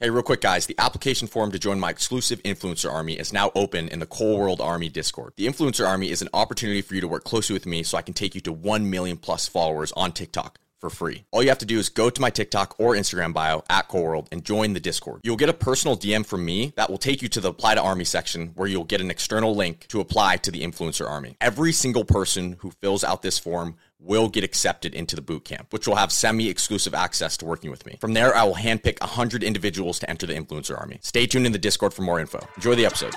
Hey, real quick, guys. The application form to join my exclusive influencer army is now open in the Cole World Army Discord. The influencer army is an opportunity for you to work closely with me so I can take you to 1 million plus followers on TikTok for free. All you have to do is go to my TikTok or Instagram bio at Cole World and join the Discord. You'll get a personal DM from me that will take you to the Apply to Army section where you'll get an external link to apply to the influencer army. Every single person who fills out this form will get accepted into the boot camp, which will have semi-exclusive access to working with me. From there, I will handpick 100 individuals to enter the influencer army. Stay tuned in the Discord for more info. Enjoy the episode.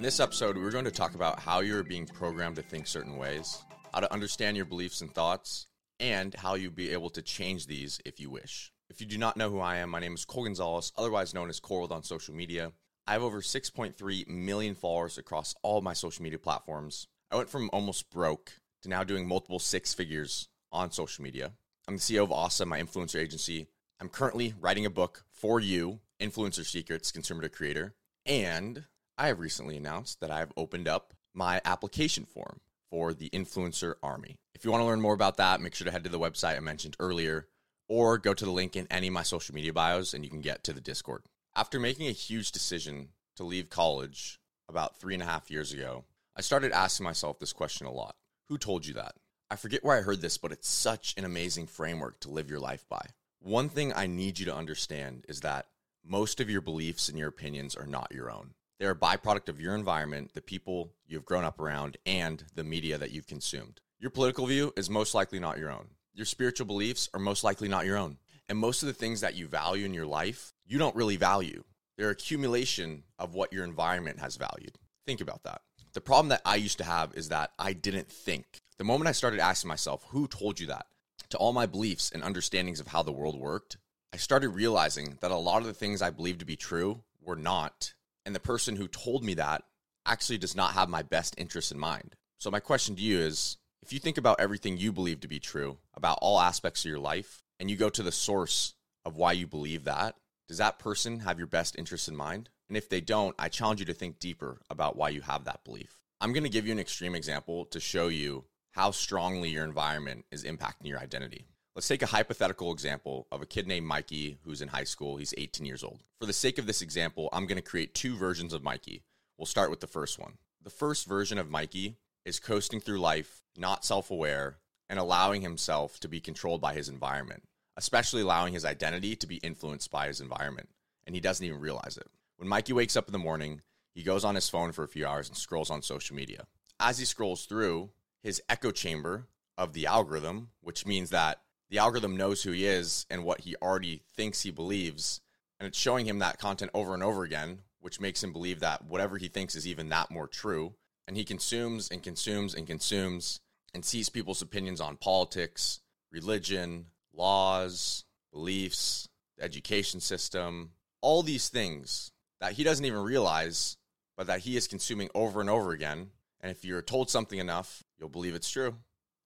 In this episode, we're going to talk about how you're being programmed to think certain ways, how to understand your beliefs and thoughts, and how you'll be able to change these if you wish. If you do not know who I am, my name is Cole Gonzalez, otherwise known as Cole on social media. I have over 6.3 million followers across all my social media platforms. I went from almost broke to now doing multiple six figures on social media. I'm the CEO of ASA, my influencer agency. I'm currently writing a book for you, Influencer Secrets, Consumer to Creator. And I have recently announced that I have opened up my application form for the Influencer Army. If you want to learn more about that, make sure to head to the website I mentioned earlier or go to the link in any of my social media bios and you can get to the Discord. After making a huge decision to leave college about three and a half years ago, I started asking myself this question a lot Who told you that? I forget where I heard this, but it's such an amazing framework to live your life by. One thing I need you to understand is that most of your beliefs and your opinions are not your own. They're a byproduct of your environment, the people you've grown up around, and the media that you've consumed. Your political view is most likely not your own. Your spiritual beliefs are most likely not your own. And most of the things that you value in your life, you don't really value. They're accumulation of what your environment has valued. Think about that. The problem that I used to have is that I didn't think. The moment I started asking myself, who told you that? To all my beliefs and understandings of how the world worked, I started realizing that a lot of the things I believed to be true were not and the person who told me that actually does not have my best interest in mind. So, my question to you is if you think about everything you believe to be true about all aspects of your life, and you go to the source of why you believe that, does that person have your best interest in mind? And if they don't, I challenge you to think deeper about why you have that belief. I'm going to give you an extreme example to show you how strongly your environment is impacting your identity. Let's take a hypothetical example of a kid named Mikey who's in high school. He's 18 years old. For the sake of this example, I'm going to create two versions of Mikey. We'll start with the first one. The first version of Mikey is coasting through life, not self aware, and allowing himself to be controlled by his environment, especially allowing his identity to be influenced by his environment. And he doesn't even realize it. When Mikey wakes up in the morning, he goes on his phone for a few hours and scrolls on social media. As he scrolls through, his echo chamber of the algorithm, which means that the algorithm knows who he is and what he already thinks he believes. And it's showing him that content over and over again, which makes him believe that whatever he thinks is even that more true. And he consumes and consumes and consumes and sees people's opinions on politics, religion, laws, beliefs, the education system, all these things that he doesn't even realize, but that he is consuming over and over again. And if you're told something enough, you'll believe it's true.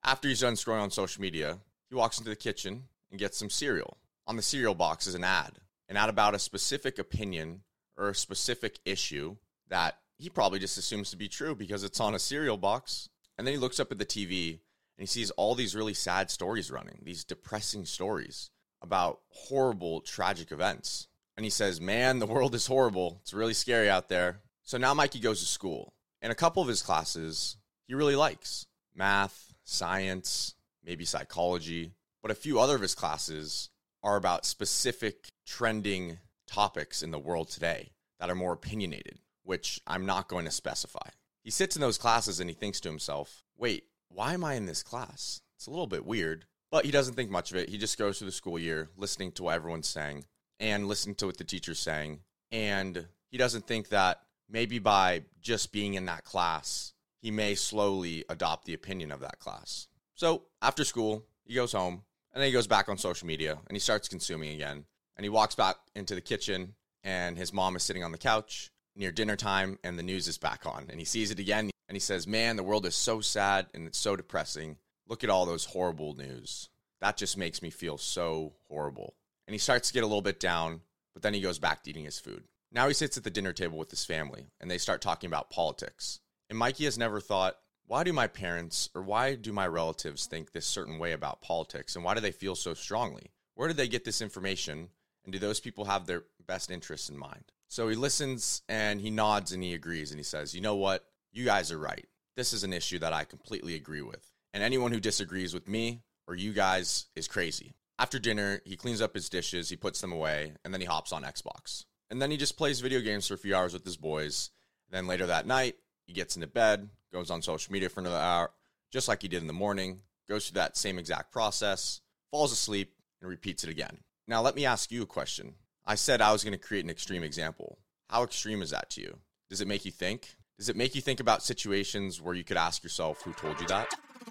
After he's done scrolling on social media, he walks into the kitchen and gets some cereal. On the cereal box is an ad, an ad about a specific opinion or a specific issue that he probably just assumes to be true because it's on a cereal box. And then he looks up at the TV and he sees all these really sad stories running, these depressing stories about horrible, tragic events. And he says, Man, the world is horrible. It's really scary out there. So now Mikey goes to school. And a couple of his classes he really likes math, science, maybe psychology, but a few other of his classes are about specific trending topics in the world today that are more opinionated, which I'm not going to specify. He sits in those classes and he thinks to himself, wait, why am I in this class? It's a little bit weird, but he doesn't think much of it. He just goes through the school year listening to what everyone's saying and listening to what the teacher's saying. And he doesn't think that maybe by just being in that class, he may slowly adopt the opinion of that class. So after school, he goes home and then he goes back on social media and he starts consuming again. And he walks back into the kitchen and his mom is sitting on the couch near dinner time, and the news is back on. And he sees it again, and he says, Man, the world is so sad and it's so depressing. Look at all those horrible news. That just makes me feel so horrible. And he starts to get a little bit down, but then he goes back to eating his food. Now he sits at the dinner table with his family, and they start talking about politics. And Mikey has never thought, why do my parents or why do my relatives think this certain way about politics and why do they feel so strongly? Where did they get this information? And do those people have their best interests in mind? So he listens and he nods and he agrees and he says, You know what? You guys are right. This is an issue that I completely agree with. And anyone who disagrees with me or you guys is crazy. After dinner, he cleans up his dishes, he puts them away, and then he hops on Xbox. And then he just plays video games for a few hours with his boys. Then later that night, he gets into bed, goes on social media for another hour, just like he did in the morning, goes through that same exact process, falls asleep, and repeats it again. Now, let me ask you a question. I said I was going to create an extreme example. How extreme is that to you? Does it make you think? Does it make you think about situations where you could ask yourself who told you that?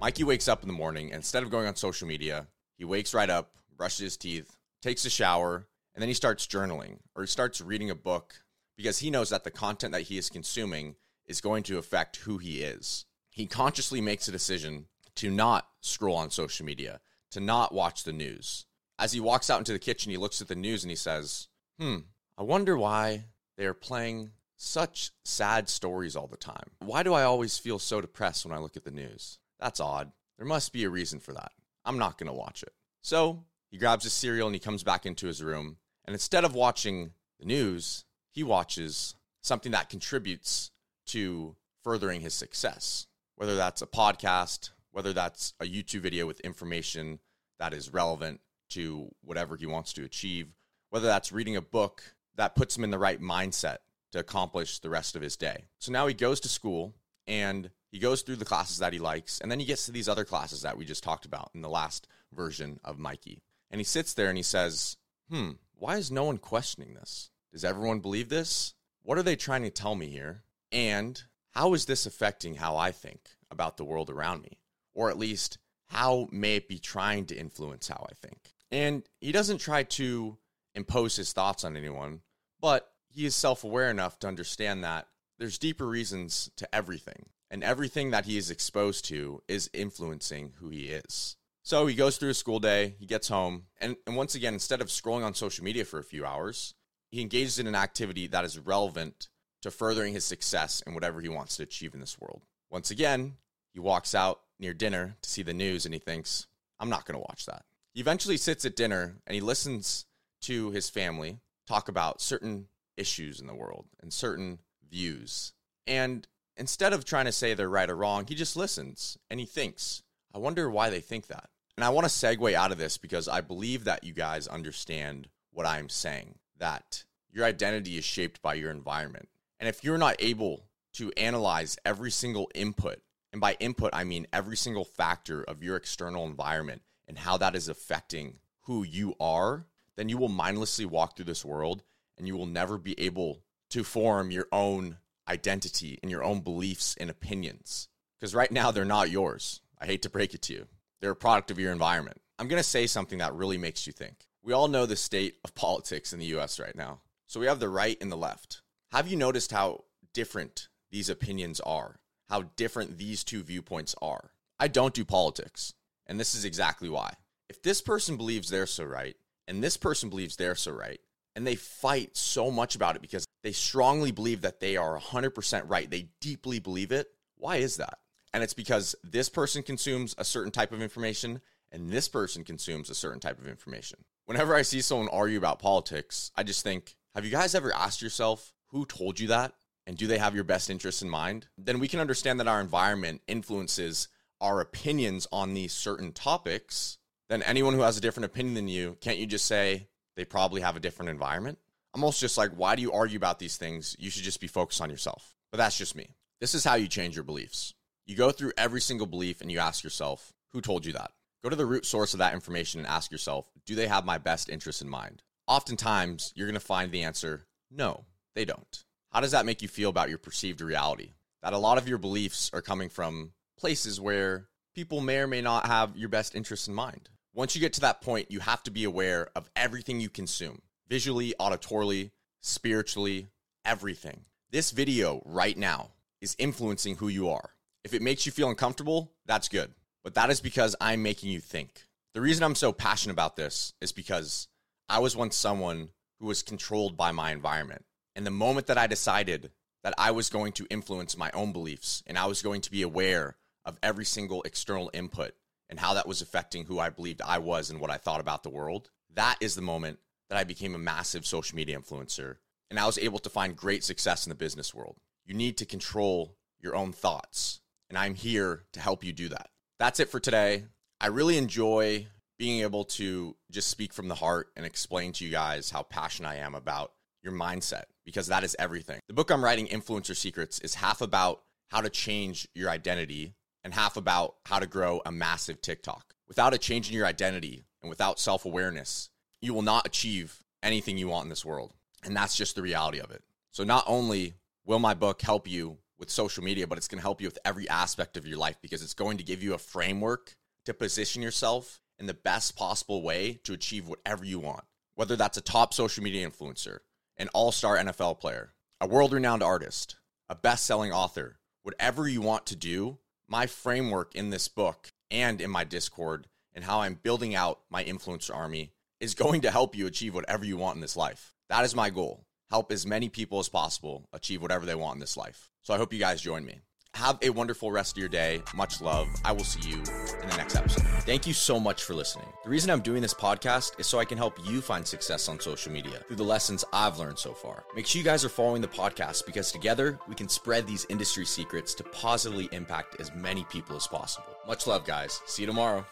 Mikey wakes up in the morning, and instead of going on social media, he wakes right up, brushes his teeth, takes a shower, and then he starts journaling or he starts reading a book because he knows that the content that he is consuming is going to affect who he is. He consciously makes a decision to not scroll on social media, to not watch the news. As he walks out into the kitchen, he looks at the news and he says, Hmm, I wonder why they are playing such sad stories all the time. Why do I always feel so depressed when I look at the news? That's odd. There must be a reason for that. I'm not going to watch it. So he grabs his cereal and he comes back into his room. And instead of watching the news, he watches something that contributes to furthering his success, whether that's a podcast, whether that's a YouTube video with information that is relevant to whatever he wants to achieve, whether that's reading a book that puts him in the right mindset to accomplish the rest of his day. So now he goes to school and he goes through the classes that he likes, and then he gets to these other classes that we just talked about in the last version of Mikey. And he sits there and he says, Hmm, why is no one questioning this? Does everyone believe this? What are they trying to tell me here? And how is this affecting how I think about the world around me? Or at least, how may it be trying to influence how I think? And he doesn't try to impose his thoughts on anyone, but he is self aware enough to understand that there's deeper reasons to everything and everything that he is exposed to is influencing who he is. So he goes through his school day, he gets home, and, and once again, instead of scrolling on social media for a few hours, he engages in an activity that is relevant to furthering his success and whatever he wants to achieve in this world. Once again, he walks out near dinner to see the news and he thinks, I'm not going to watch that. He eventually sits at dinner and he listens to his family talk about certain issues in the world and certain views. And instead of trying to say they're right or wrong, he just listens and he thinks, I wonder why they think that. And I want to segue out of this because I believe that you guys understand what I'm saying that your identity is shaped by your environment. And if you're not able to analyze every single input, and by input, I mean every single factor of your external environment and how that is affecting who you are, then you will mindlessly walk through this world and you will never be able to form your own identity and your own beliefs and opinions. Because right now, they're not yours. I hate to break it to you. They're a product of your environment. I'm going to say something that really makes you think. We all know the state of politics in the US right now. So we have the right and the left. Have you noticed how different these opinions are? How different these two viewpoints are? I don't do politics, and this is exactly why. If this person believes they're so right, and this person believes they're so right, and they fight so much about it because they strongly believe that they are 100% right. They deeply believe it. Why is that? And it's because this person consumes a certain type of information and this person consumes a certain type of information. Whenever I see someone argue about politics, I just think, have you guys ever asked yourself who told you that? And do they have your best interests in mind? Then we can understand that our environment influences our opinions on these certain topics. Then anyone who has a different opinion than you, can't you just say, they probably have a different environment. I'm almost just like, why do you argue about these things? You should just be focused on yourself. But that's just me. This is how you change your beliefs. You go through every single belief and you ask yourself, who told you that? Go to the root source of that information and ask yourself, do they have my best interest in mind? Oftentimes, you're going to find the answer, no, they don't. How does that make you feel about your perceived reality? That a lot of your beliefs are coming from places where people may or may not have your best interests in mind. Once you get to that point, you have to be aware of everything you consume visually, auditorily, spiritually, everything. This video right now is influencing who you are. If it makes you feel uncomfortable, that's good. But that is because I'm making you think. The reason I'm so passionate about this is because I was once someone who was controlled by my environment. And the moment that I decided that I was going to influence my own beliefs and I was going to be aware of every single external input and how that was affecting who I believed I was and what I thought about the world, that is the moment that I became a massive social media influencer and I was able to find great success in the business world. You need to control your own thoughts, and I'm here to help you do that. That's it for today. I really enjoy being able to just speak from the heart and explain to you guys how passionate I am about your mindset because that is everything. The book I'm writing, Influencer Secrets, is half about how to change your identity and half about how to grow a massive TikTok. Without a change in your identity and without self awareness, you will not achieve anything you want in this world. And that's just the reality of it. So, not only will my book help you with social media, but it's going to help you with every aspect of your life because it's going to give you a framework to position yourself in the best possible way to achieve whatever you want. Whether that's a top social media influencer, an all star NFL player, a world renowned artist, a best selling author, whatever you want to do, my framework in this book and in my Discord and how I'm building out my influencer army is going to help you achieve whatever you want in this life. That is my goal. Help as many people as possible achieve whatever they want in this life. So I hope you guys join me. Have a wonderful rest of your day. Much love. I will see you in the next episode. Thank you so much for listening. The reason I'm doing this podcast is so I can help you find success on social media through the lessons I've learned so far. Make sure you guys are following the podcast because together we can spread these industry secrets to positively impact as many people as possible. Much love, guys. See you tomorrow.